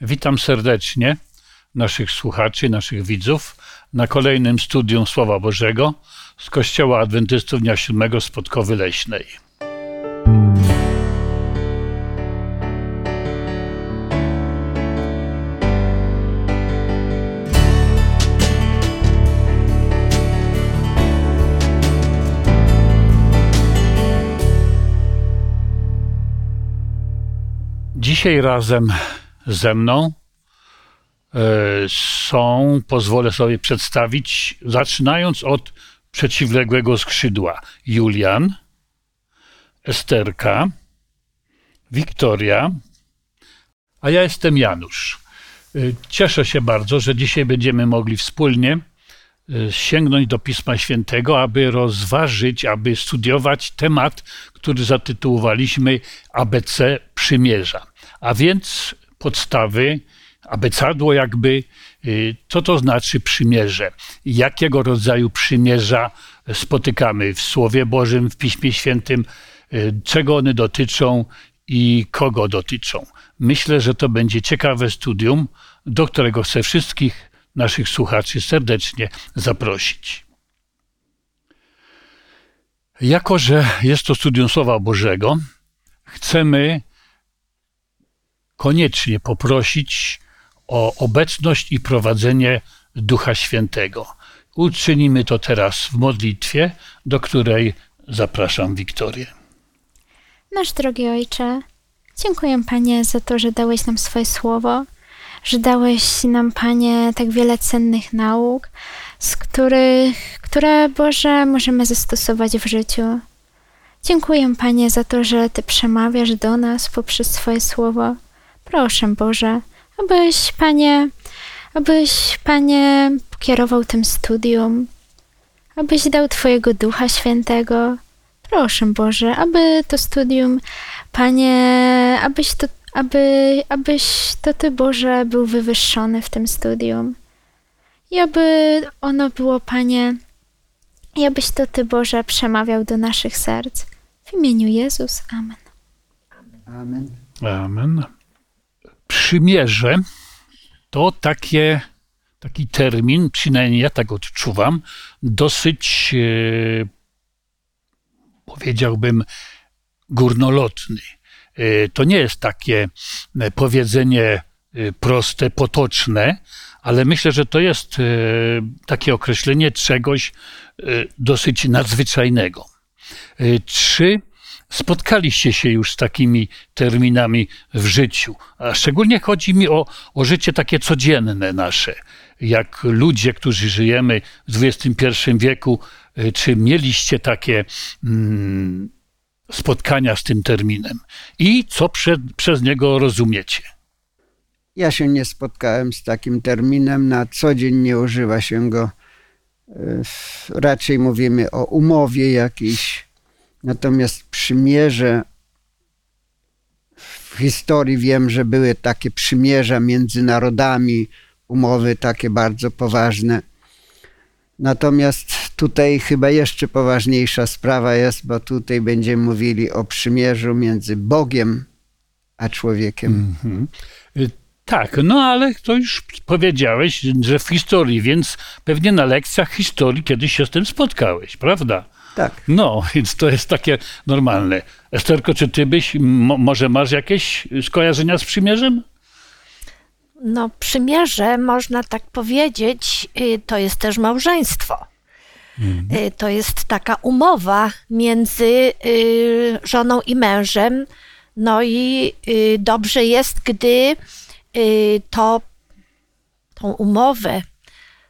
Witam serdecznie naszych słuchaczy, naszych widzów na kolejnym studium Słowa Bożego z Kościoła Adwentystów Dnia Siódmego Leśnej. Dzisiaj razem ze mną e, są, pozwolę sobie przedstawić, zaczynając od przeciwległego skrzydła, Julian, Esterka, Wiktoria, a ja jestem Janusz. E, cieszę się bardzo, że dzisiaj będziemy mogli wspólnie e, sięgnąć do Pisma Świętego, aby rozważyć, aby studiować temat, który zatytułowaliśmy ABC Przymierza. A więc podstawy, abecadło jakby, y, co to znaczy przymierze, jakiego rodzaju przymierza spotykamy w Słowie Bożym, w Piśmie Świętym, y, czego one dotyczą i kogo dotyczą. Myślę, że to będzie ciekawe studium, do którego chcę wszystkich naszych słuchaczy serdecznie zaprosić. Jako, że jest to studium Słowa Bożego, chcemy koniecznie poprosić o obecność i prowadzenie Ducha Świętego. Uczynimy to teraz w modlitwie, do której zapraszam Wiktorię. Nasz drogi Ojcze, dziękuję Panie za to, że dałeś nam swoje słowo, że dałeś nam, Panie, tak wiele cennych nauk, z których, które, Boże, możemy zastosować w życiu. Dziękuję, Panie, za to, że Ty przemawiasz do nas poprzez swoje słowo. Proszę, Boże, abyś, Panie, abyś, Panie, kierował tym studium, abyś dał Twojego Ducha Świętego. Proszę, Boże, aby to studium, Panie, abyś to, aby, abyś to Ty, Boże, był wywyższony w tym studium. I aby ono było, Panie, i abyś to Ty, Boże, przemawiał do naszych serc. W imieniu Jezus. Amen. Amen. Amen przymierze to takie, taki termin, przynajmniej ja tak odczuwam, dosyć e, powiedziałbym górnolotny. E, to nie jest takie e, powiedzenie proste, potoczne, ale myślę, że to jest takie określenie czegoś dosyć nadzwyczajnego. Czy spotkaliście się już z takimi terminami w życiu. A szczególnie chodzi mi o, o życie takie codzienne nasze. Jak ludzie, którzy żyjemy w XXI wieku, y, czy mieliście takie mm, spotkania z tym terminem i co prze, przez niego rozumiecie? Ja się nie spotkałem z takim terminem. Na co dzień nie używa się go. Y, raczej mówimy o umowie jakiejś Natomiast przymierze w historii wiem, że były takie przymierza między narodami, umowy takie bardzo poważne. Natomiast tutaj chyba jeszcze poważniejsza sprawa jest, bo tutaj będziemy mówili o przymierzu między Bogiem a człowiekiem. Mm -hmm. Tak, no ale to już powiedziałeś, że w historii, więc pewnie na lekcjach historii kiedyś się z tym spotkałeś, prawda? Tak. No, więc to jest takie normalne. Esterko, czy ty byś, może masz jakieś skojarzenia z przymierzem? No, przymierze, można tak powiedzieć, y, to jest też małżeństwo. Mhm. Y, to jest taka umowa między y, żoną i mężem. No i dobrze jest, gdy to, tą umowę,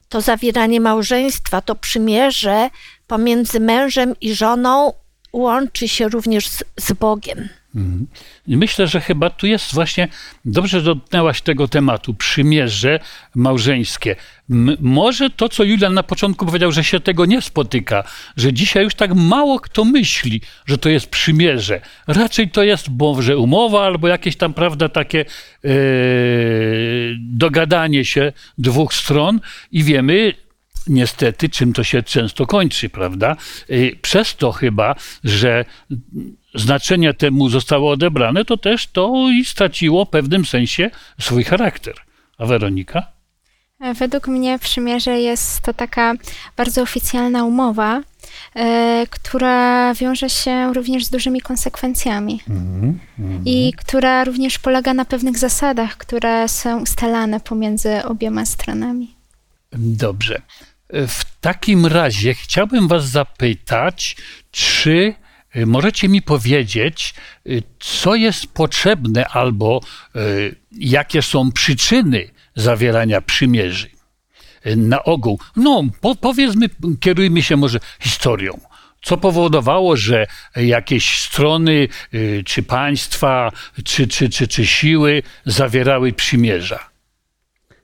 to zawieranie małżeństwa, to przymierze pomiędzy mężem i żoną łączy się również z, z Bogiem. Mhm. Myślę, że chyba tu jest właśnie, dobrze dotknęłaś tego tematu, przymierze małżeńskie. M może to, co Julian na początku powiedział, że się tego nie spotyka, że dzisiaj już tak mało kto myśli, że to jest przymierze. Raczej to jest może umowa albo jakieś tam, prawda, takie e, dogadanie się dwóch stron i wiemy, niestety, czym to się często kończy, prawda? Y, przez to chyba, że znaczenie temu zostało odebrane, to też to i straciło w pewnym sensie swój charakter. A Weronika? E, Według mnie przymierze jest to taka bardzo oficjalna umowa, e, która wiąże się również z dużymi konsekwencjami i która również polega na pewnych zasadach, które są ustalane pomiędzy obiema stronami. Dobrze. W takim razie chciałbym Was zapytać, czy y, możecie mi powiedzieć, y, co jest potrzebne albo y, jakie są przyczyny zawierania przymierzy? Na ogół, no po, powiedzmy, kierujmy się może historią. Co powodowało, że jakieś strony, czy państwa, czy, czy, czy, czy siły zawierały przymierza?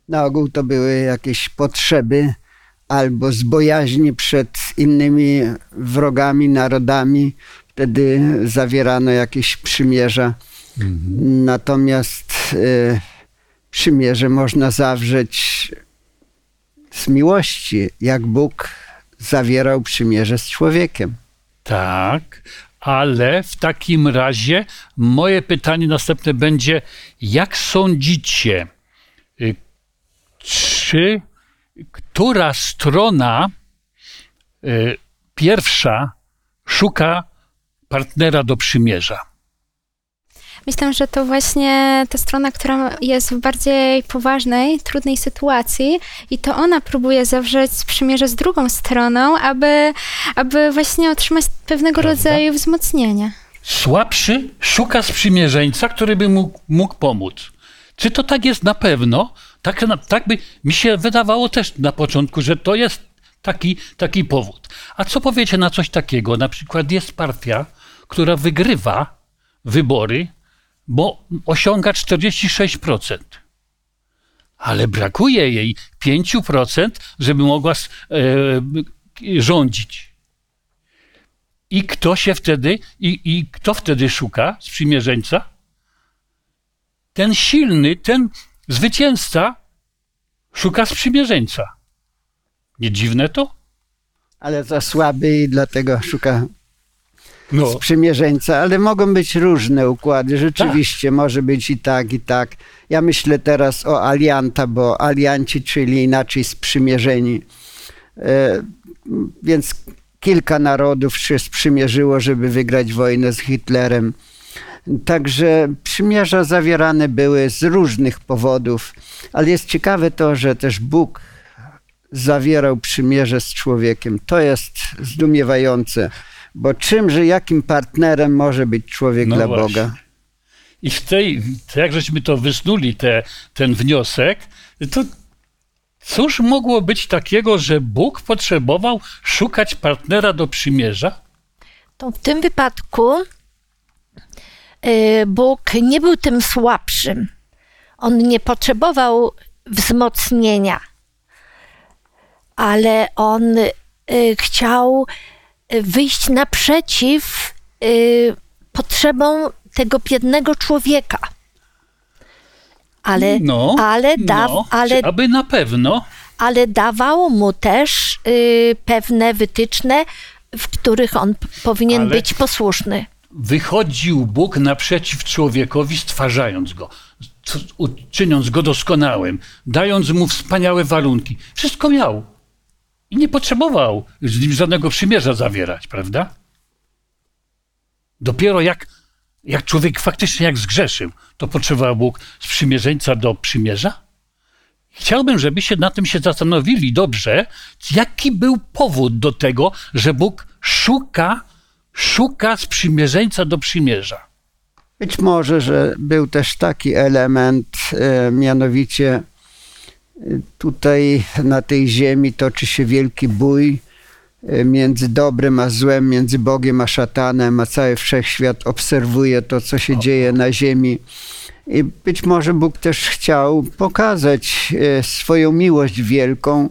Na ogół to były jakieś potrzeby albo z bojaźni przed innymi wrogami, narodami. Wtedy zawierano jakieś przymierza. Natomiast e, przymierze można zawrzeć z miłości, jak Bóg zawierał przymierze z człowiekiem. Tak, ale w takim razie moje pytanie następne będzie: jak sądzicie, y, czy która strona y, pierwsza szuka partnera do przymierza? Myślę, że to właśnie ta strona, która jest w bardziej poważnej, trudnej sytuacji i to ona próbuje zawrzeć przymierze z drugą stroną, aby, aby właśnie otrzymać pewnego Prawda? rodzaju wzmocnienie. Słabszy szuka sprzymierzeńca, który by mu mógł pomóc. Czy to tak jest na pewno? Tak, tak by mi się wydawało też na początku, że to jest taki, taki powód. A co powiecie na coś takiego? Na przykład jest partia, która wygrywa wybory, bo osiąga 46%. Ale brakuje jej 5%, żeby mogła e, rządzić. I kto się wtedy, i, i kto wtedy szuka sprzymierzeńca? Ten silny, ten zwycięzca szuka sprzymierzeńca. Nie dziwne to? Ale za słaby i dlatego szuka No. sprzymierzeńca, ale mogą być różne układy. Rzeczywiście może być i tak, i tak. Ja myślę teraz o alianta, bo alianci, czyli inaczej sprzymierzeni. E, więc kilka narodów się sprzymierzyło, żeby wygrać wojnę z Hitlerem. Także przymierza zawierane były z różnych powodów, ale jest ciekawe to, że też Bóg zawierał przymierze z człowiekiem. To jest zdumiewające, bo czymże, jakim partnerem może być człowiek No dla właśnie. Boga? I w tej, jak żeśmy to wysnuli, te, ten wniosek, to cóż mogło być takiego, że Bóg potrzebował szukać partnera do przymierza? To w tym wypadku Bóg nie był tym słabszym. On nie potrzebował wzmocnienia, ale on y, chciał y, wyjść naprzeciw y, potrzebom tego biednego człowieka. Ale, No, ale, da, no, ale, aby na pewno. ale dawało mu też y, pewne wytyczne, w których on powinien Ale- być posłuszny. Wychodził Bóg naprzeciw człowiekowi, stwarzając go, czyniąc go doskonałym, dając mu wspaniałe warunki. Wszystko miał. I nie potrzebował z nim żadnego przymierza zawierać, prawda? Dopiero jak, jak człowiek faktycznie jak zgrzeszył, to potrzebował Bóg sprzymierzeńca do przymierza? Chciałbym, żeby się na tym się zastanowili dobrze, jaki był powód do tego, że Bóg szuka, szuka sprzymierzeńca do przymierza. Być może, że był też taki element, e, mianowicie e, tutaj na tej ziemi toczy się wielki bój e, między dobrem a złem, między Bogiem a szatanem, a cały wszechświat obserwuje to, co się dzieje na ziemi. I być może Bóg też chciał pokazać swoją miłość wielką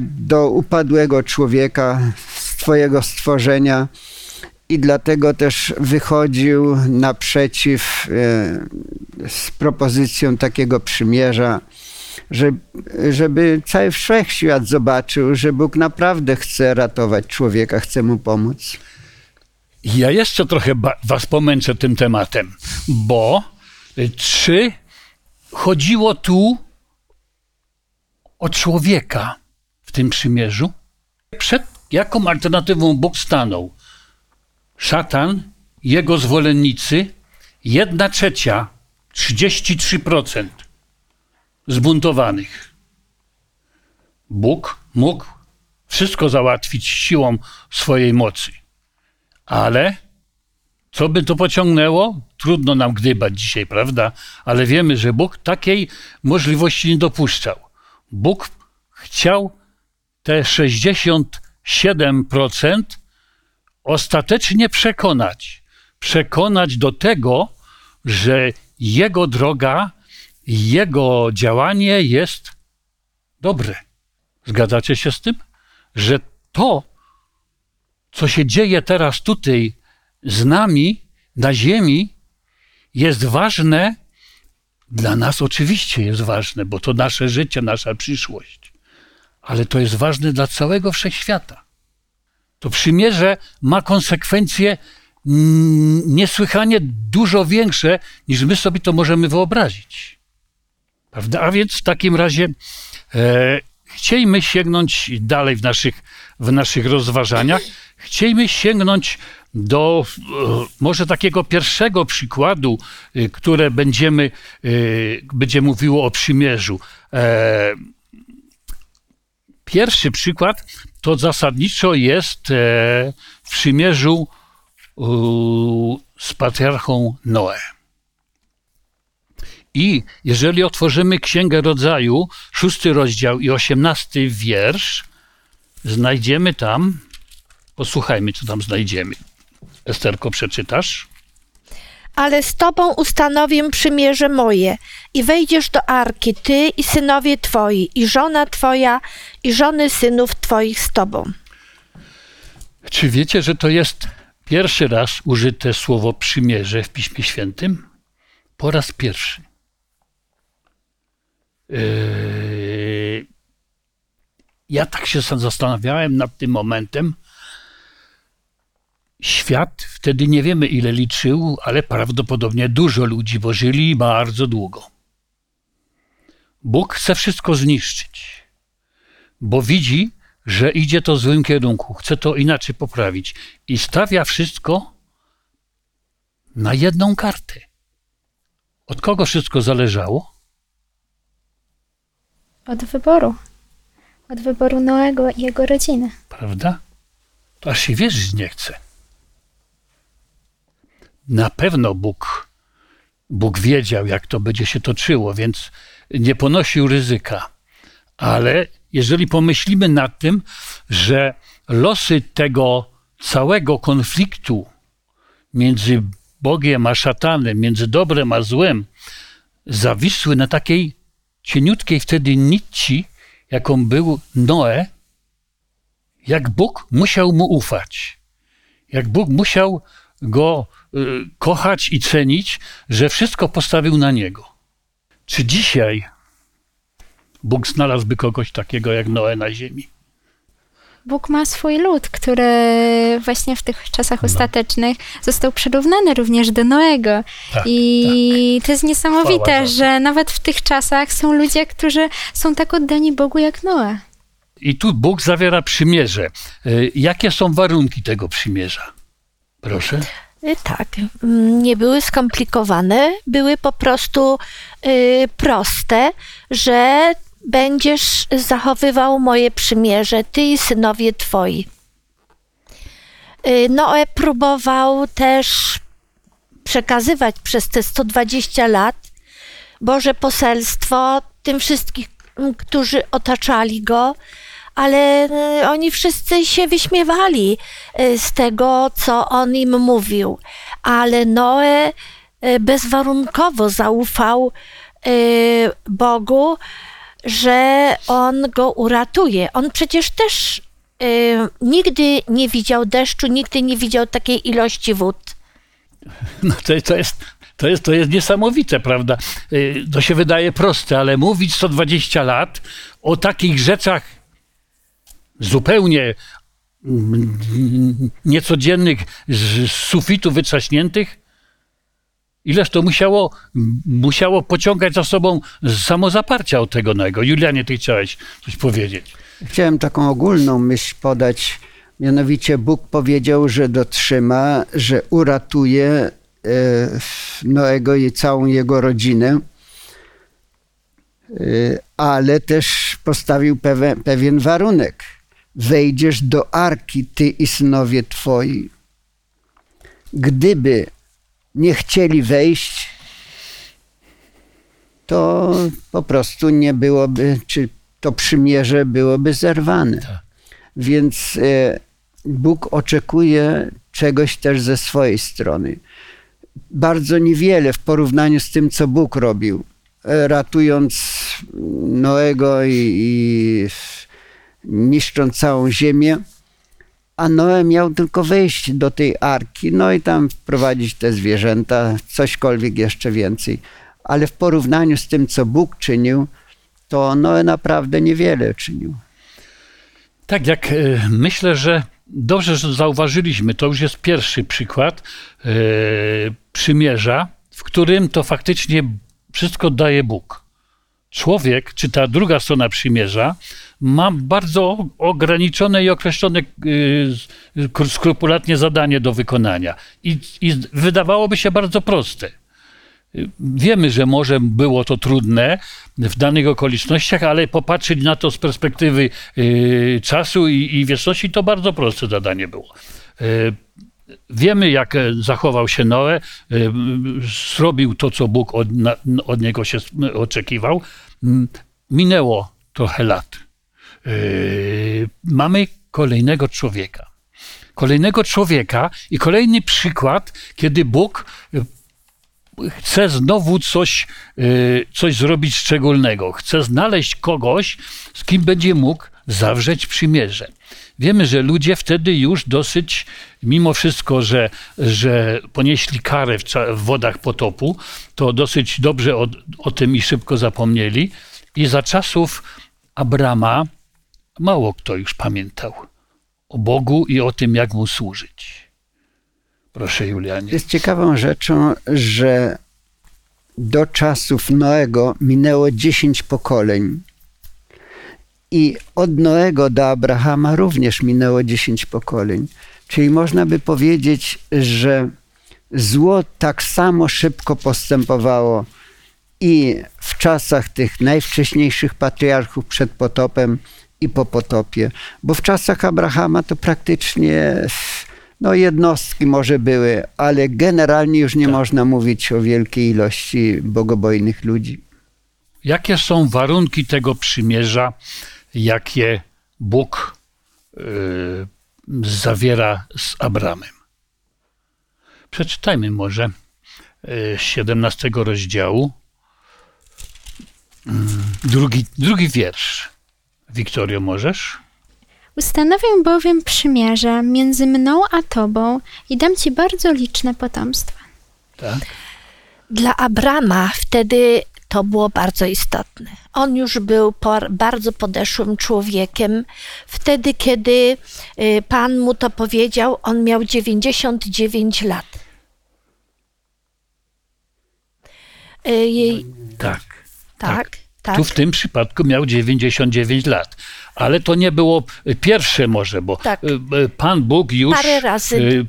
do upadłego człowieka, swojego stworzenia. I dlatego też wychodził naprzeciw e, z propozycją takiego przymierza, że, żeby cały wszechświat zobaczył, że Bóg naprawdę chce ratować człowieka, chce mu pomóc. Ja jeszcze trochę was pomęczę tym tematem, bo y, czy chodziło tu o człowieka w tym przymierzu? Przed jaką alternatywą Bóg stanął? Szatan, jego zwolennicy, jedna trzecia, 33% zbuntowanych. Bóg mógł wszystko załatwić siłą swojej mocy. Ale co by to pociągnęło? Trudno nam gdybać dzisiaj, prawda? Ale wiemy, że Bóg takiej możliwości nie dopuszczał. Bóg chciał te 67% ostatecznie przekonać. Przekonać do tego, że jego droga, jego działanie jest dobre. Zgadzacie się z tym? Że to, co się dzieje teraz tutaj z nami na Ziemi, jest ważne. Dla nas oczywiście jest ważne, bo to nasze życie, nasza przyszłość. Ale to jest ważne dla całego wszechświata. To przymierze ma konsekwencje mm, niesłychanie dużo większe, niż my sobie to możemy wyobrazić. Prawda? A więc w takim razie e, sięgnąć dalej w naszych, w naszych rozważaniach, chciejmy sięgnąć do e, może takiego pierwszego przykładu, e, które będziemy, e, będzie mówiło o przymierzu. Pierwszy przykład to zasadniczo jest e, w przymierzu z patriarchą Noe. I jeżeli otworzymy Księgę Rodzaju, szósty rozdział i osiemnasty wiersz, znajdziemy tam, posłuchajmy, co tam znajdziemy. Esterko, przeczytasz? Ale z tobą ustanowię przymierze moje i wejdziesz do arki, ty i synowie twoi, i żona twoja, i żony synów twoich z tobą. Czy wiecie, że to jest pierwszy raz użyte słowo przymierze w Piśmie Świętym? Po raz pierwszy. Yy, Ja tak się zastanawiałem nad tym momentem. Świat wtedy nie wiemy ile liczył, ale prawdopodobnie dużo ludzi, bo żyli bardzo długo. Bóg chce wszystko zniszczyć, bo widzi, że idzie to w złym kierunku, chce to inaczej poprawić i stawia wszystko na jedną kartę. Od kogo wszystko zależało? Od wyboru. Od wyboru Noego i jego rodziny. prawda? To aż się wierzyć nie chce. Na pewno Bóg, Bóg wiedział, jak to będzie się toczyło, więc nie ponosił ryzyka. Ale jeżeli pomyślimy nad tym, że losy tego całego konfliktu między Bogiem a szatanem, między dobrem a złem, zawisły na takiej cieniutkiej wtedy nici, jaką był Noe, jak Bóg musiał mu ufać, jak Bóg musiał go y, kochać i cenić, że wszystko postawił na niego. Czy dzisiaj Bóg znalazłby kogoś takiego jak Noe na ziemi? Bóg ma swój lud, który właśnie w tych czasach No. ostatecznych został przyrównany również do Noego. Tak, I to jest Chwała niesamowite, to. że nawet w tych czasach są ludzie, którzy są tak oddani Bogu jak Noe. I tu Bóg zawiera przymierze. Y, Jakie są warunki tego przymierza? Proszę. Y, Tak, mm, nie były skomplikowane, były po prostu y, proste, że będziesz zachowywał moje przymierze, ty i synowie twoi. Y, Noe próbował też przekazywać przez te 120 lat Boże poselstwo tym wszystkim, którzy otaczali go, ale y, oni wszyscy się wyśmiewali y, z tego, co on im mówił. Ale Noe y, bezwarunkowo zaufał Bogu, że on go uratuje. On przecież też nigdy nie widział deszczu, nigdy nie widział takiej ilości wód. No to, to, jest, to, jest, to jest niesamowite, prawda? To się wydaje proste, ale mówić 120 lat o takich rzeczach zupełnie niecodziennych, z sufitu wytrzaśniętych? Ileż to musiało, musiało pociągać za sobą samozaparcia od tego Noego. Julianie, ty chciałeś coś powiedzieć. Chciałem taką ogólną myśl podać. Mianowicie Bóg powiedział, że dotrzyma, że uratuje e, Noego i całą jego rodzinę, e, ale też postawił pewien, pewien warunek. Wejdziesz do arki, ty i synowie twoi. Gdyby nie chcieli wejść, to po prostu nie byłoby, czy to przymierze byłoby zerwane. Tak. Więc e, Bóg oczekuje czegoś też ze swojej strony. Bardzo niewiele w porównaniu z tym, co Bóg robił, e, ratując Noego i, i niszcząc całą ziemię. A Noe miał tylko wejść do tej arki, no i tam wprowadzić te zwierzęta, cośkolwiek jeszcze więcej. Ale w porównaniu z tym, co Bóg czynił, to Noe naprawdę niewiele czynił. Tak, jak e, myślę, że dobrze, że zauważyliśmy, to już jest pierwszy przykład e, przymierza, w którym to faktycznie wszystko daje Bóg. Człowiek, czy ta druga strona przymierza, ma bardzo ograniczone i określone e, skrupulatnie zadanie do wykonania. I, I wydawałoby się bardzo proste. Wiemy, że może było to trudne w danych okolicznościach, ale popatrzeć na to z perspektywy y, czasu i, i wieczności, to bardzo proste zadanie było. Y, wiemy, jak zachował się Noe, y, zrobił to, co Bóg od, od niego się oczekiwał. Minęło trochę lat. Mamy kolejnego człowieka. Kolejnego człowieka i kolejny przykład, kiedy Bóg chce znowu coś, y, coś zrobić szczególnego. Chce znaleźć kogoś, z kim będzie mógł zawrzeć przymierze. Wiemy, że ludzie wtedy już dosyć, mimo wszystko, że, że ponieśli karę w, w wodach potopu, to dosyć dobrze o, o tym i szybko zapomnieli. I za czasów Abrama mało kto już pamiętał o Bogu i o tym, jak mu służyć. Proszę, Julianie. Jest ciekawą rzeczą, że do czasów Noego minęło 10 pokoleń. I od Noego do Abrahama również minęło 10 pokoleń. Czyli można by powiedzieć, że zło tak samo szybko postępowało i w czasach tych najwcześniejszych patriarchów przed potopem i po potopie. Bo w czasach Abrahama to praktycznie no jednostki może były, ale generalnie już nie tak. można mówić o wielkiej ilości bogobojnych ludzi. Jakie są warunki tego przymierza, jakie Bóg yy, zawiera z Abramem? Przeczytajmy może yy, 17 rozdziału, yy, drugi, drugi wiersz. Wiktorio, możesz? Ustanowię bowiem przymierze między mną a tobą i dam ci bardzo liczne potomstwa. Tak. Dla Abrama wtedy to było bardzo istotne. On już był bardzo podeszłym człowiekiem. Wtedy, kiedy y, Pan mu to powiedział, on miał 99 lat. Y, tak. Tak. tak. Tak. Tu w tym przypadku miał 99 lat. Ale to nie było pierwsze może, bo tak. E, e, Pan Bóg już e,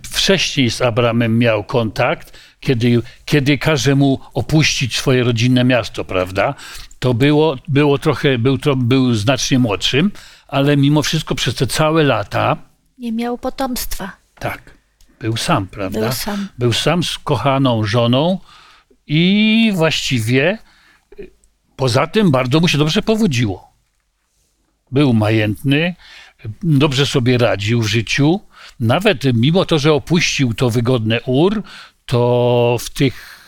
wcześniej z Abramem miał kontakt, kiedy, kiedy każe mu opuścić swoje rodzinne miasto, prawda? To było, było trochę, był, był znacznie młodszym, ale mimo wszystko przez te całe lata... Nie miał potomstwa. Tak. Był sam, prawda? Był sam. Był sam z kochaną żoną i właściwie Poza tym bardzo mu się dobrze powodziło. Był majętny, dobrze sobie radził w życiu. Nawet mimo to, że opuścił to wygodne ur, to w tych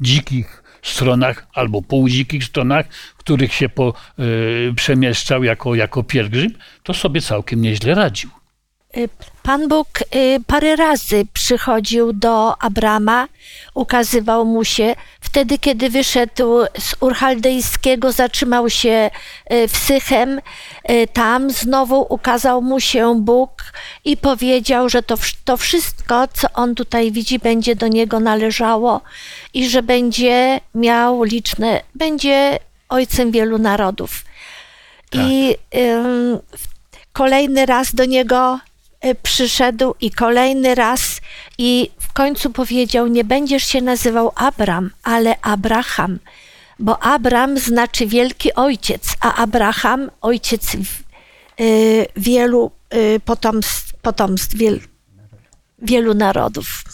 dzikich stronach albo półdzikich stronach, w których się po, y, przemieszczał jako, jako pielgrzym, to sobie całkiem nieźle radził. Y, Pan Bóg y, parę razy przychodził do Abrama, ukazywał mu się. Wtedy, kiedy wyszedł z Urchaldejskiego, zatrzymał się y, w Sychem. Tam znowu ukazał mu się Bóg i powiedział, że to, to wszystko, co on tutaj widzi, będzie do niego należało i że będzie miał liczne, będzie ojcem wielu narodów. I ym, kolejny raz do niego przyszedł i kolejny raz i w końcu powiedział, nie będziesz się nazywał Abram, ale Abraham, bo Abram znaczy wielki ojciec, a Abraham ojciec y, wielu y, potomstw, potomstw wiel, wielu narodów.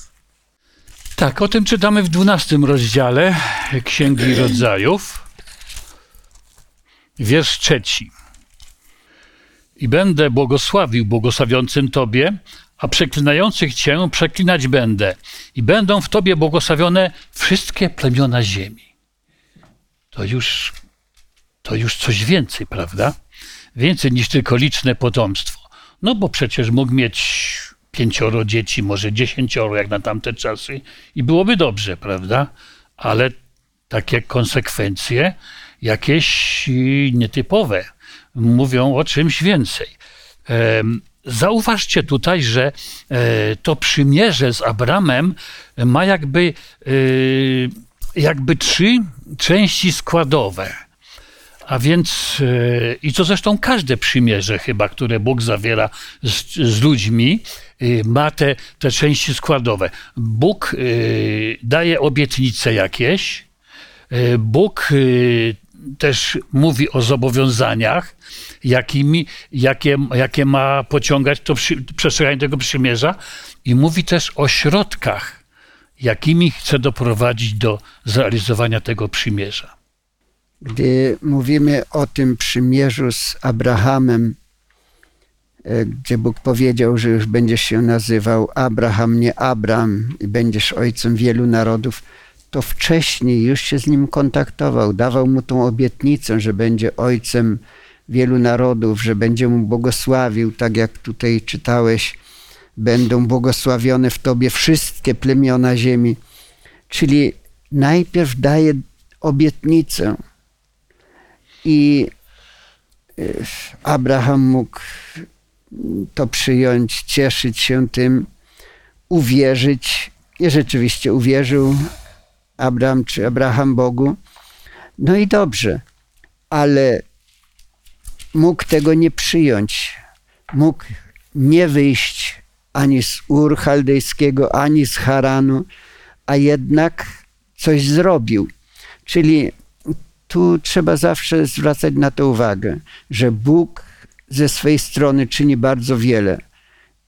Tak, o tym czytamy w 12 rozdziale Księgi Rodzajów. Wiersz trzeci. I będę błogosławił błogosławiącym Tobie, a przeklinających Cię przeklinać będę. I będą w Tobie błogosławione wszystkie plemiona ziemi. To już, to już coś więcej, prawda? Więcej niż tylko liczne potomstwo. No bo przecież mógł mieć pięcioro dzieci, może dziesięcioro, jak na tamte czasy, i byłoby dobrze, prawda? Ale takie konsekwencje, jakieś y, nietypowe, mówią o czymś więcej. Zauważcie tutaj, że e, to przymierze z Abramem ma jakby, y, jakby trzy części składowe. A więc, e, i to zresztą każde przymierze chyba, które Bóg zawiera z, z ludźmi, ma te, te części składowe. Bóg daje obietnice jakieś, Bóg też mówi o zobowiązaniach, jakimi, jakie, jakie ma pociągać to przy, przestrzeganie tego przymierza i mówi też o środkach, jakimi chce doprowadzić do zrealizowania tego przymierza. Gdy mówimy o tym przymierzu z Abrahamem, e, gdzie Bóg powiedział, że już będziesz się nazywał Abraham, nie Abram i będziesz ojcem wielu narodów, to wcześniej już się z nim kontaktował, dawał mu tą obietnicę, że będzie ojcem wielu narodów, że będzie mu błogosławił, tak jak tutaj czytałeś, będą błogosławione w tobie wszystkie plemiona ziemi. Czyli najpierw daje obietnicę, i y, Abraham mógł to przyjąć, cieszyć się tym, uwierzyć. I rzeczywiście uwierzył Abraham czy Abraham Bogu. No i dobrze, ale mógł tego nie przyjąć. Mógł nie wyjść ani z Ur Chaldejskiego, ani z Haranu, a jednak coś zrobił. Czyli tu trzeba zawsze zwracać na to uwagę, że Bóg ze swej strony czyni bardzo wiele.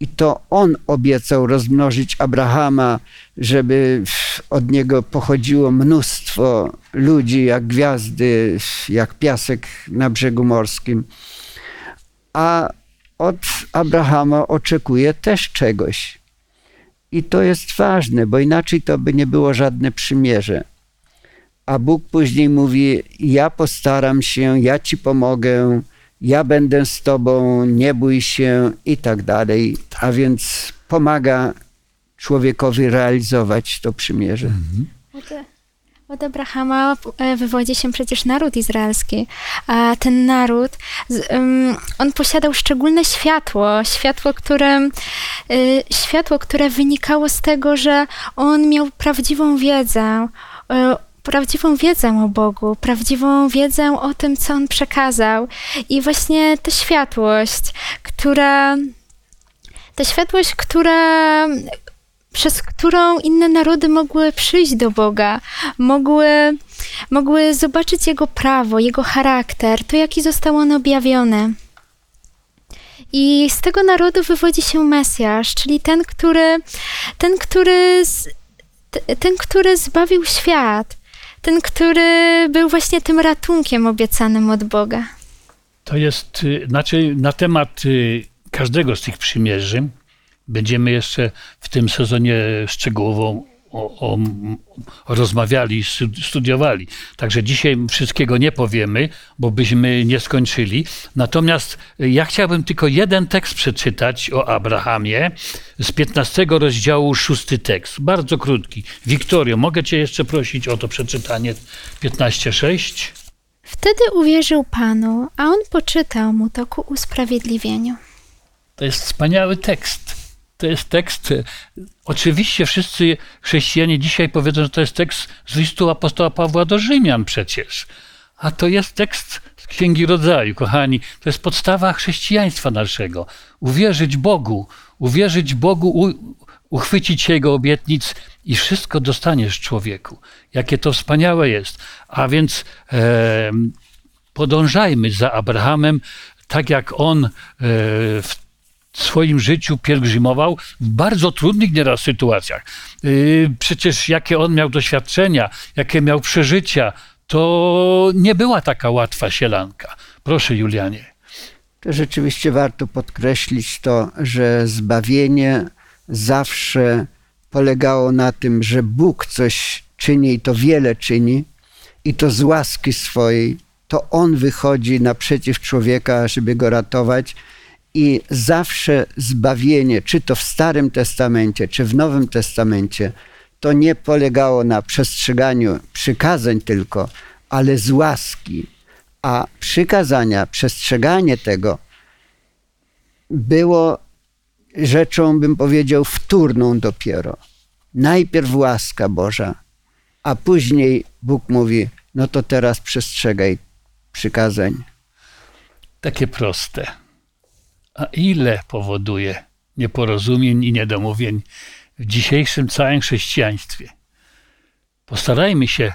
I to On obiecał rozmnożyć Abrahama, żeby od niego pochodziło mnóstwo ludzi, jak gwiazdy, jak piasek na brzegu morskim. A od Abrahama oczekuje też czegoś. I to jest ważne, bo inaczej to by nie było żadne przymierze. A Bóg później mówi: Ja postaram się, ja ci pomogę, ja będę z tobą, nie bój się i tak dalej. A więc pomaga człowiekowi realizować to przymierze. Od, od Abrahama e, wywodzi się przecież naród izraelski, a ten naród, on posiadał szczególne światło, światło które, y, światło, które wynikało z tego, że on miał prawdziwą wiedzę, y, prawdziwą wiedzę o Bogu, prawdziwą wiedzę o tym, co on przekazał. I właśnie ta światłość, która, ta światłość, która przez którą inne narody mogły przyjść do Boga, mogły, mogły zobaczyć Jego prawo, Jego charakter, to jaki został on objawiony. I z tego narodu wywodzi się Mesjasz, czyli ten, który, ten, który, ten, który zbawił świat, ten, który był właśnie tym ratunkiem obiecanym od Boga. To jest, y, znaczy na temat y, każdego z tych przymierzy będziemy jeszcze w tym sezonie szczegółowo o, o, rozmawiali, studiowali. Także dzisiaj wszystkiego nie powiemy, bo byśmy nie skończyli. Natomiast ja chciałbym tylko jeden tekst przeczytać o Abrahamie z 15 rozdziału, szósty tekst. Bardzo krótki. Wiktorio, mogę Cię jeszcze prosić o to przeczytanie 15.6? Wtedy uwierzył Panu, a on poczytał mu to ku usprawiedliwieniu. To jest wspaniały tekst. To jest tekst. Oczywiście wszyscy chrześcijanie dzisiaj powiedzą, że to jest tekst z listu apostoła Pawła do Rzymian przecież. A to jest tekst z Księgi Rodzaju, kochani. To jest podstawa chrześcijaństwa naszego. Uwierzyć Bogu, uwierzyć Bogu, uchwycić Jego obietnic i wszystko dostaniesz człowieku. Jakie to wspaniałe jest. A więc e, podążajmy za Abrahamem, tak jak on e, w swoim życiu pielgrzymował w bardzo trudnych nieraz sytuacjach. Y, przecież jakie on miał doświadczenia, jakie miał przeżycia, to nie była taka łatwa sielanka. Proszę, Julianie. To rzeczywiście warto podkreślić to, że zbawienie zawsze polegało na tym, że Bóg coś czyni i to wiele czyni, i to z łaski swojej, to On wychodzi naprzeciw człowieka, żeby go ratować i zawsze zbawienie, czy to w Starym Testamencie, czy w Nowym Testamencie, to nie polegało na przestrzeganiu przykazań tylko, ale z łaski. A przykazania, przestrzeganie tego było rzeczą, bym powiedział, wtórną dopiero. Najpierw łaska Boża, a później Bóg mówi: No to teraz przestrzegaj przykazań. Takie proste a ile powoduje nieporozumień i niedomówień w dzisiejszym całym chrześcijaństwie. Postarajmy się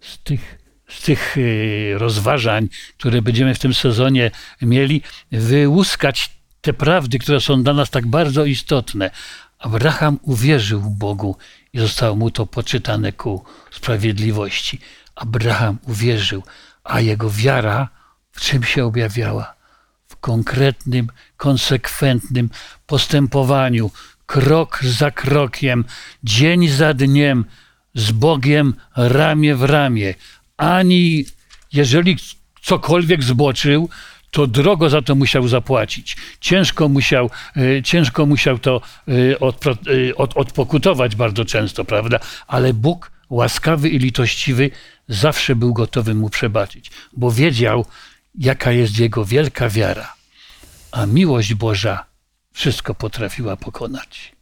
z tych, z tych y, rozważań, które będziemy w tym sezonie mieli, wyłuskać te prawdy, które są dla nas tak bardzo istotne. Abraham uwierzył Bogu i zostało mu to poczytane ku sprawiedliwości. Abraham uwierzył, a jego wiara w czym się objawiała? Konkretnym, konsekwentnym postępowaniu, krok za krokiem, dzień za dniem, z Bogiem ramię w ramię. Ani jeżeli cokolwiek zboczył, to drogo za to musiał zapłacić. Ciężko musiał, e, ciężko musiał to e, e, odpokutować bardzo często, prawda? Ale Bóg, łaskawy i litościwy, zawsze był gotowy mu przebaczyć, bo wiedział, jaka jest jego wielka wiara. A miłość Boża wszystko potrafiła pokonać.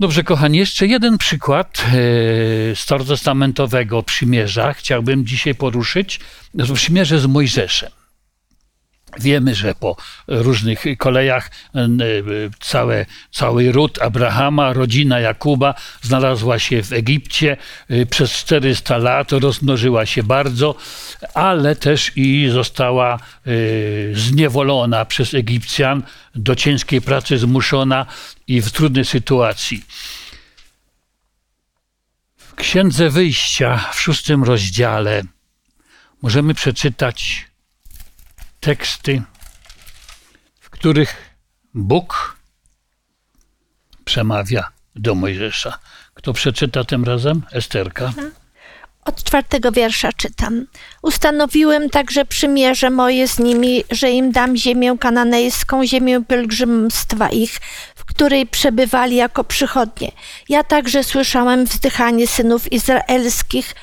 Dobrze, kochani, jeszcze jeden przykład e, starotestamentowego przymierza chciałbym dzisiaj poruszyć. Przymierze z Mojżeszem. Wiemy, że po różnych kolejach całe, cały ród Abrahama, rodzina Jakuba znalazła się w Egipcie. Y, przez 400 lat rozmnożyła się bardzo, ale też i została y, zniewolona przez Egipcjan, do ciężkiej pracy zmuszona i w trudnej sytuacji. W Księdze Wyjścia w szóstym rozdziale możemy przeczytać teksty, w których Bóg przemawia do Mojżesza. Kto przeczyta tym razem? Esterka. Od czwartego wiersza czytam. Ustanowiłem także przymierze moje z nimi, że im dam ziemię kananejską, ziemię pielgrzymstwa ich, w której przebywali jako przychodnie. Ja także słyszałem wzdychanie synów izraelskich,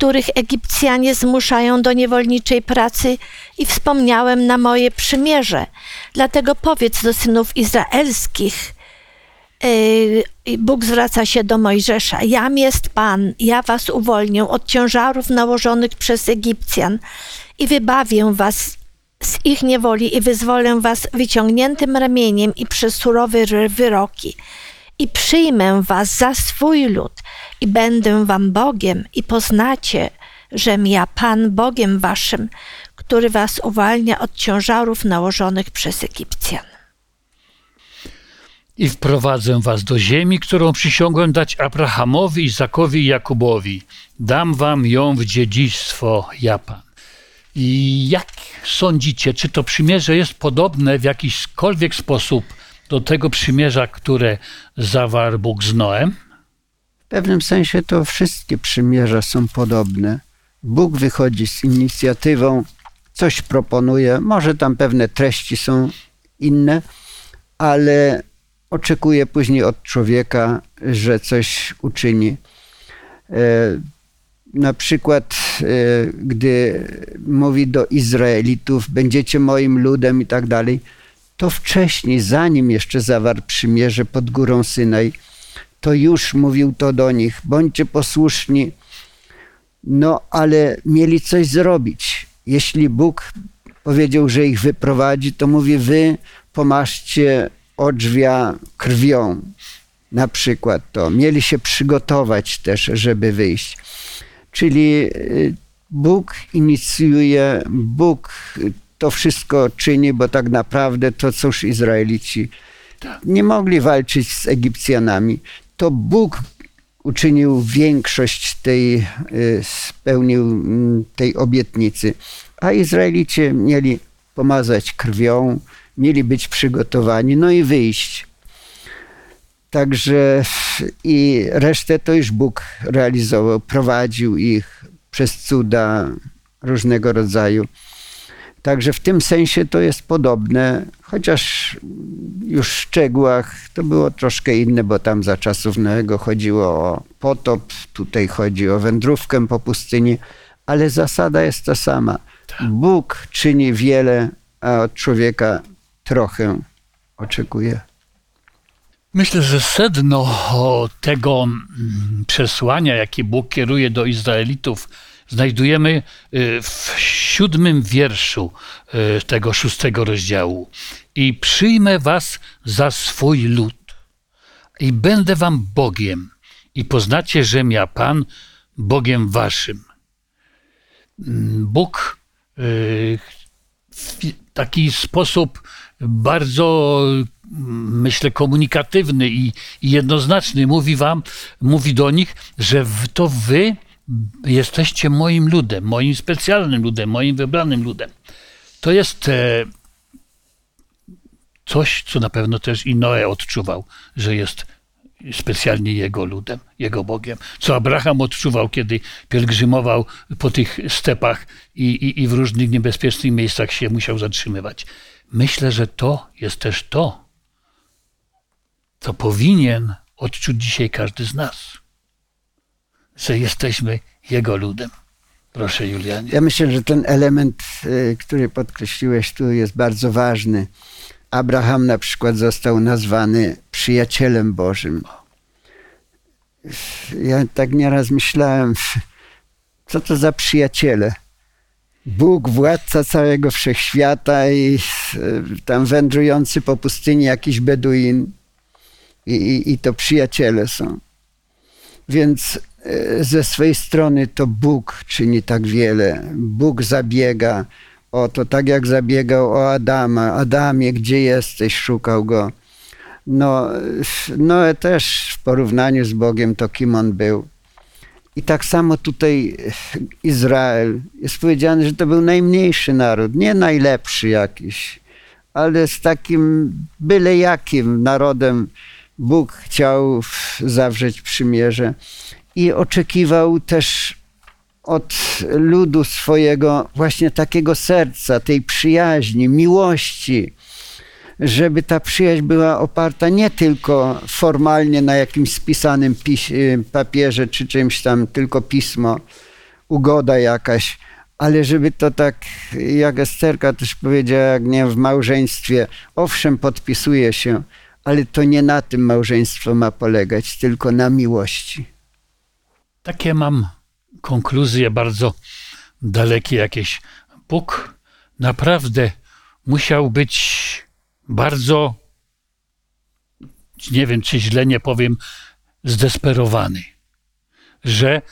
których Egipcjanie zmuszają do niewolniczej pracy i wspomniałem na moje przymierze. Dlatego powiedz do synów izraelskich, yy, Bóg zwraca się do Mojżesza. Jam jest Pan, ja was uwolnię od ciężarów nałożonych przez Egipcjan i wybawię was z ich niewoli i wyzwolę was wyciągniętym ramieniem i przez surowe wyroki i przyjmę was za swój lud i będę wam Bogiem i poznacie, żem ja Pan Bogiem waszym, który was uwalnia od ciężarów nałożonych przez Egipcjan. I wprowadzę was do ziemi, którą przysiągłem dać Abrahamowi, Izakowi i Jakubowi. Dam wam ją w dziedzictwo, ja Pan. I jak sądzicie, czy to przymierze jest podobne w jakiśkolwiek sposób do tego przymierza, które zawarł Bóg z Noem? pewnym sensie to wszystkie przymierza są podobne. Bóg wychodzi z inicjatywą, coś proponuje, może tam pewne treści są inne, ale oczekuje później od człowieka, że coś uczyni. E, na przykład, e, gdy mówi do Izraelitów, będziecie moim ludem i tak dalej, to wcześniej, zanim jeszcze zawarł przymierze pod górą Synaj, to już mówił to do nich, bądźcie posłuszni, no ale mieli coś zrobić. Jeśli Bóg powiedział, że ich wyprowadzi, to mówi, wy pomaszcie odrzwia krwią, na przykład to. Mieli się przygotować też, żeby wyjść. Czyli y, Bóg inicjuje, Bóg to wszystko czyni, bo tak naprawdę to cóż Izraelici nie mogli walczyć z Egipcjanami. To Bóg uczynił większość tej, y, spełnił mm, tej obietnicy. A Izraelicie mieli pomazać krwią, mieli być przygotowani, no i wyjść. Także i resztę to już Bóg realizował, prowadził ich przez cuda różnego rodzaju. Także w tym sensie to jest podobne, chociaż już w szczegółach to było troszkę inne, bo tam za czasów Noego chodziło o potop, tutaj chodzi o wędrówkę po pustyni, ale zasada jest ta sama. Bóg czyni wiele, a od człowieka trochę oczekuje. Myślę, że sedno tego mm, przesłania, jakie Bóg kieruje do Izraelitów, znajdujemy y, w siódmym wierszu y, tego szóstego rozdziału. I przyjmę was za swój lud, i będę wam Bogiem, i poznacie, że ja Pan Bogiem waszym. Bóg y, w taki sposób bardzo, myślę, komunikatywny i jednoznaczny mówi wam, mówi do nich, że to wy jesteście moim ludem, moim specjalnym ludem, moim wybranym ludem. To jest e, coś, co na pewno też i Noe odczuwał, że jest specjalnie jego ludem, jego Bogiem. Co Abraham odczuwał, kiedy pielgrzymował po tych stepach i, i, i w różnych niebezpiecznych miejscach się musiał zatrzymywać. Myślę, że to jest też to, co powinien odczuć dzisiaj każdy z nas, że jesteśmy Jego ludem. Proszę, Julianie. Ja myślę, że ten element, y, który podkreśliłeś tu, jest bardzo ważny. Abraham na przykład został nazwany przyjacielem Bożym. Ja tak nieraz myślałem, co to za przyjaciele? Bóg, władca całego wszechświata i e, tam wędrujący po pustyni jakiś Beduin i, i, i to przyjaciele są. Więc ze swojej strony to Bóg czyni tak wiele. Bóg zabiega o to, tak jak zabiegał o Adama. Adamie, gdzie jesteś? Szukał go. No, no też w porównaniu z Bogiem to kim on był. I tak samo tutaj Izrael. Jest powiedziane, że to był najmniejszy naród, nie najlepszy jakiś, ale z takim byle jakim narodem Bóg chciał zawrzeć przymierze i oczekiwał też od ludu swojego właśnie takiego serca, tej przyjaźni, miłości, żeby ta przyjaźń była oparta nie tylko formalnie na jakimś spisanym y, papierze czy czymś tam, tylko pismo, ugoda jakaś, ale żeby to tak, jak Esterka też powiedziała, jak nie w małżeństwie, owszem, podpisuje się, ale to nie na tym małżeństwo ma polegać, tylko na miłości. Takie mam konkluzje bardzo dalekie jakieś. Bóg naprawdę musiał być bardzo, nie wiem czy źle nie powiem, zdesperowany, że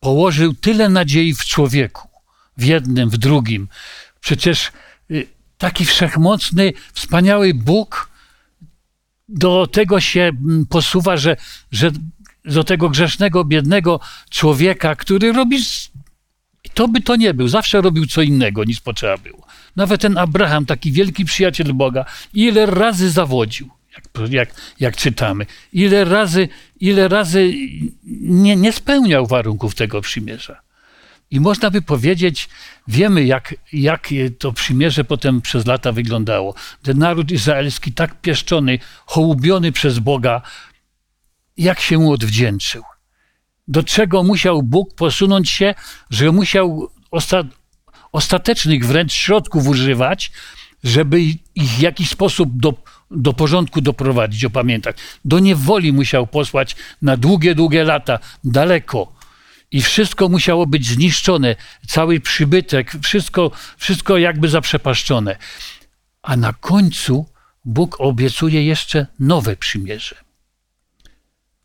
położył tyle nadziei w człowieku, w jednym, w drugim. Przecież y, taki wszechmocny, wspaniały Bóg do tego się mm, posuwa, że, że do tego grzesznego, biednego człowieka, który robi. To by to nie był, zawsze robił co innego niż potrzeba było. Nawet ten Abraham, taki wielki przyjaciel Boga, ile razy zawodził. jak, jak, jak czytamy. Ile razy, ile razy nie, nie spełniał warunków tego przymierza. I można by powiedzieć, wiemy, jak, jak to przymierze potem przez lata wyglądało. Ten naród izraelski tak pieszczony, hołubiony przez Boga, jak się mu odwdzięczył. Do czego musiał Bóg posunąć się, że musiał osta ostatecznych wręcz środków używać, żeby ich w jakiś sposób do, do porządku doprowadzić, opamiętać. Do niewoli musiał posłać na długie, długie lata, daleko. I wszystko musiało być zniszczone, cały przybytek, wszystko, wszystko jakby zaprzepaszczone. A na końcu Bóg obiecuje jeszcze nowe przymierze.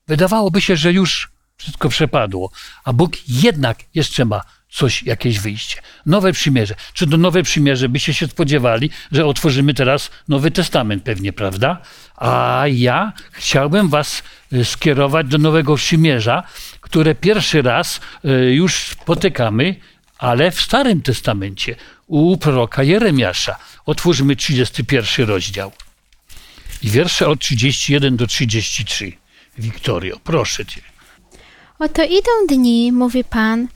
Wydawałoby się, że już wszystko przepadło, a Bóg jednak jeszcze ma coś, jakieś wyjście. Nowe przymierze. Czy to nowe przymierze byście się spodziewali, że otworzymy teraz Nowy Testament pewnie, prawda? A ja chciałbym was y, skierować do Nowego Przymierza, które pierwszy raz y, już spotykamy, ale w Starym Testamencie, u proroka Jeremiasza. Otwórzmy 31 rozdział. I wiersze od 31 do 33. Wiktorio, proszę cię. Oto idą dni, mówi Pan,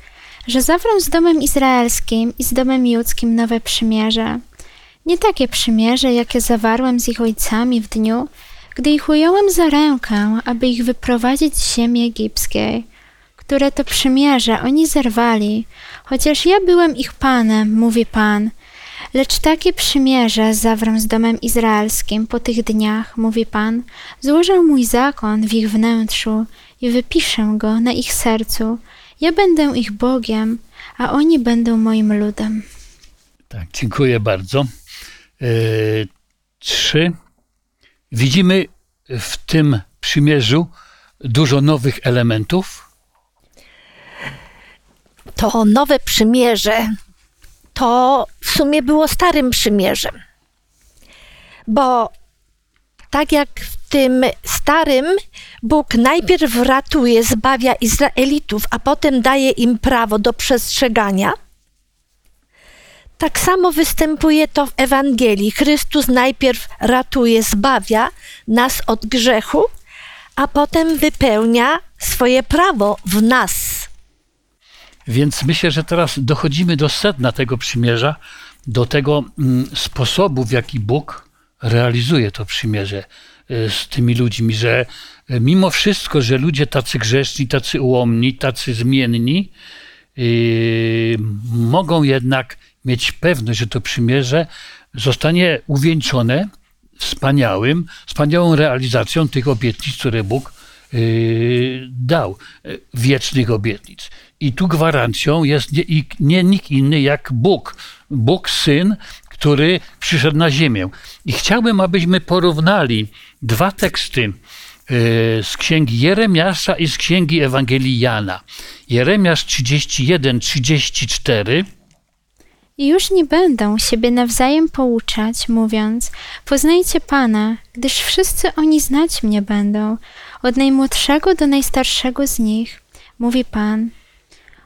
że zawrę z domem izraelskim i z domem judzkim nowe przymierze. Nie takie przymierze, jakie zawarłem z ich ojcami w dniu, gdy ich ująłem za rękę, aby ich wyprowadzić z ziemi egipskiej, które to przymierze oni zerwali, chociaż ja byłem ich Panem, mówi Pan. Lecz takie przymierze zawrę z domem izraelskim po tych dniach, mówi Pan. Złożę mój zakon w ich wnętrzu i wypiszę go na ich sercu. Ja będę ich Bogiem, a oni będą moim ludem. Tak, dziękuję bardzo. E, trzy. Widzimy w tym przymierzu dużo nowych elementów. To nowe przymierze to w sumie było starym przymierzem. Bo tak jak w tym starym, Bóg najpierw ratuje, zbawia Izraelitów, a potem daje im prawo do przestrzegania. Tak samo występuje to w Ewangelii. Chrystus najpierw ratuje, zbawia nas od grzechu, a potem wypełnia swoje prawo w nas. Więc myślę, że teraz dochodzimy do sedna tego przymierza, do tego mm, sposobu, w jaki Bóg realizuje to przymierze y, z tymi ludźmi, że y, mimo wszystko, że ludzie tacy grzeszni, tacy ułomni, tacy zmienni, yy, mogą jednak mieć pewność, że to przymierze zostanie uwieńczone wspaniałym, wspaniałą realizacją tych obietnic, które Bóg dał, yy, wiecznych obietnic. I tu gwarancją jest nie, nie nikt inny jak Bóg, Bóg Syn, który przyszedł na ziemię. I chciałbym, abyśmy porównali dwa teksty e, z księgi Jeremiasza i z księgi Ewangelii Jana. Jeremiasz 31, 34. I już nie będą siebie nawzajem pouczać, mówiąc: Poznajcie Pana, gdyż wszyscy oni znać mnie będą, od najmłodszego do najstarszego z nich, mówi Pan.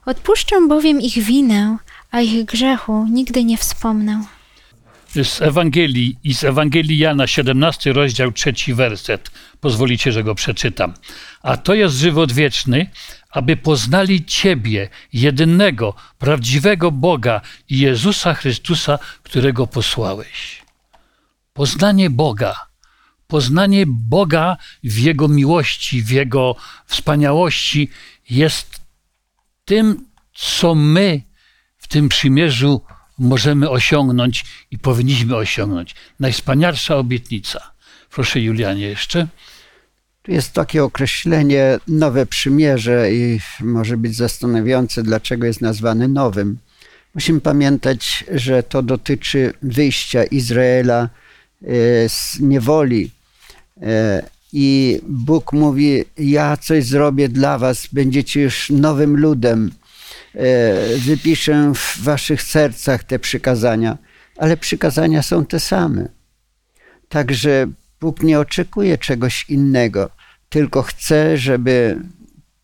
Odpuszczę bowiem ich winę, a ich grzechu nigdy nie wspomnę. Z Ewangelii i z Ewangelii Jana, 17 rozdział, trzeci werset. Pozwolicie, że go przeczytam. A to jest żywot wieczny, aby poznali Ciebie, jedynego, prawdziwego Boga i Jezusa Chrystusa, którego posłałeś. Poznanie Boga, poznanie Boga w Jego miłości, w Jego wspaniałości jest tym, co my w tym przymierzu możemy osiągnąć i powinniśmy osiągnąć. Najwspanialsza obietnica. Proszę Julianie jeszcze. Tu jest takie określenie nowe przymierze i może być zastanawiające, dlaczego jest nazwane nowym. Musimy pamiętać, że to dotyczy wyjścia Izraela z niewoli. E, I Bóg mówi: Ja coś zrobię dla Was, będziecie już nowym ludem E, wypiszę w waszych sercach te przykazania, ale przykazania są te same. Także Bóg nie oczekuje czegoś innego, tylko chce, żeby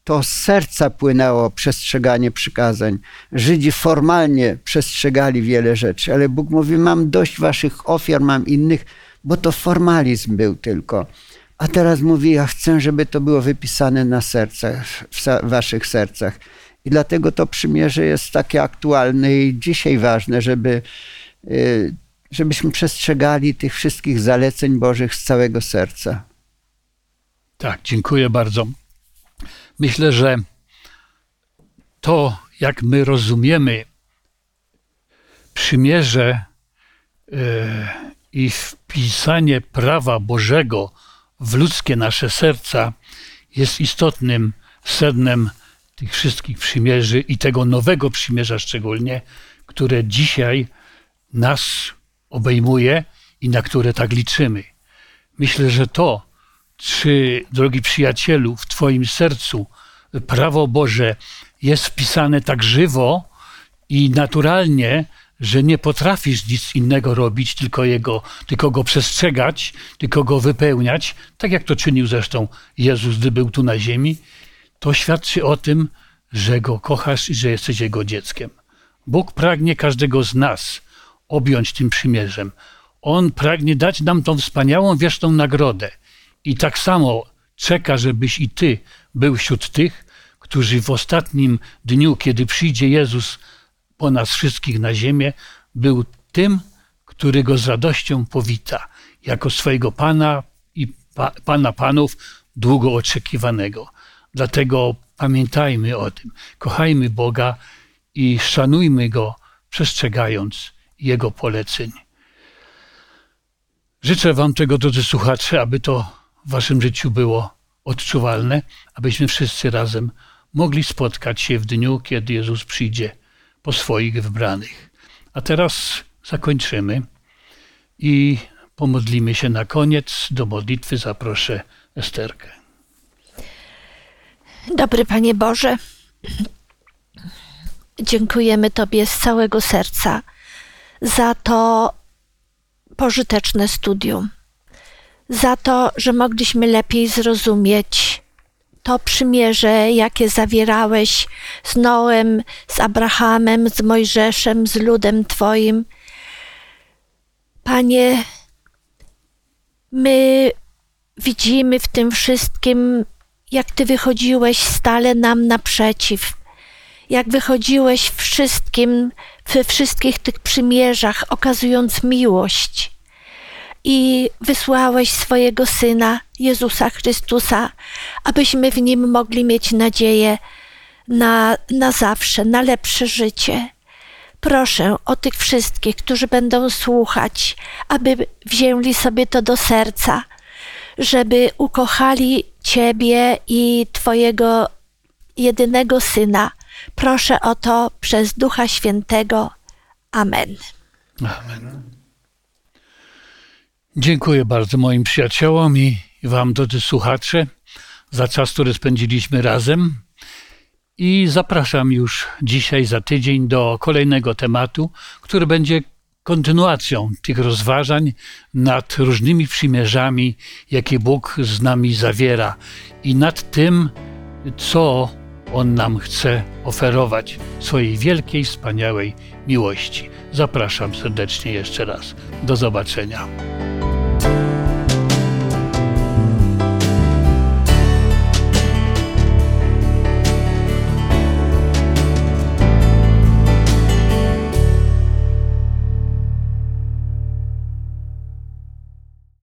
to z serca płynęło przestrzeganie przykazań. Żydzi formalnie przestrzegali wiele rzeczy, ale Bóg mówi: Mam dość waszych ofiar, mam innych, bo to formalizm był tylko. A teraz mówi: Ja chcę, żeby to było wypisane na sercach, w waszych sercach. I dlatego to przymierze jest takie aktualne i dzisiaj ważne, żeby, y, żebyśmy przestrzegali tych wszystkich zaleceń Bożych z całego serca. Tak, dziękuję bardzo. Myślę, że to, jak my rozumiemy przymierze yy, i wpisanie prawa Bożego w ludzkie nasze serca, jest istotnym sednem tych wszystkich przymierzy i tego nowego przymierza szczególnie, które dzisiaj nas obejmuje i na które tak liczymy. Myślę, że to, czy, drogi przyjacielu, w Twoim sercu prawo Boże jest wpisane tak żywo i naturalnie, że nie potrafisz nic innego robić, tylko, jego, tylko go przestrzegać, tylko go wypełniać, tak jak to czynił zresztą Jezus, gdy był tu na ziemi, to świadczy o tym, że go kochasz i że jesteś jego dzieckiem. Bóg pragnie każdego z nas objąć tym przymierzem. On pragnie dać nam tą wspaniałą wieczną nagrodę. I tak samo czeka, żebyś i ty był wśród tych, którzy w ostatnim dniu, kiedy przyjdzie Jezus po nas wszystkich na ziemię, był tym, który go z radością powita, jako swojego Pana i pa, Pana Panów długo oczekiwanego. Dlatego pamiętajmy o tym, kochajmy Boga i szanujmy Go, przestrzegając Jego poleceń. Życzę Wam tego, drodzy słuchacze, aby to w Waszym życiu było odczuwalne, abyśmy wszyscy razem mogli spotkać się w dniu, kiedy Jezus przyjdzie po swoich wybranych. A teraz zakończymy i pomodlimy się na koniec. Do modlitwy zaproszę Esterkę. Dobry Panie Boże, dziękujemy Tobie z całego serca za to pożyteczne studium, za to, że mogliśmy lepiej zrozumieć to przymierze, jakie zawierałeś z Noem, z Abrahamem, z Mojżeszem, z ludem Twoim. Panie, my widzimy w tym wszystkim jak Ty wychodziłeś stale nam naprzeciw, jak wychodziłeś wszystkim, we wszystkich tych przymierzach, okazując miłość. I wysłałeś swojego Syna, Jezusa Chrystusa, abyśmy w Nim mogli mieć nadzieję na, na zawsze, na lepsze życie. Proszę o tych wszystkich, którzy będą słuchać, aby wzięli sobie to do serca, żeby ukochali Ciebie i Twojego jedynego Syna. Proszę o to przez Ducha Świętego. Amen. Amen. Dziękuję bardzo moim przyjaciołom i Wam, drodzy słuchacze, za czas, który spędziliśmy razem. I zapraszam już dzisiaj, za tydzień, do kolejnego tematu, który będzie kontynuacją tych rozważań nad różnymi przymierzami, jakie Bóg z nami zawiera i nad tym, co On nam chce oferować swojej wielkiej, wspaniałej miłości. Zapraszam serdecznie jeszcze raz. Do zobaczenia.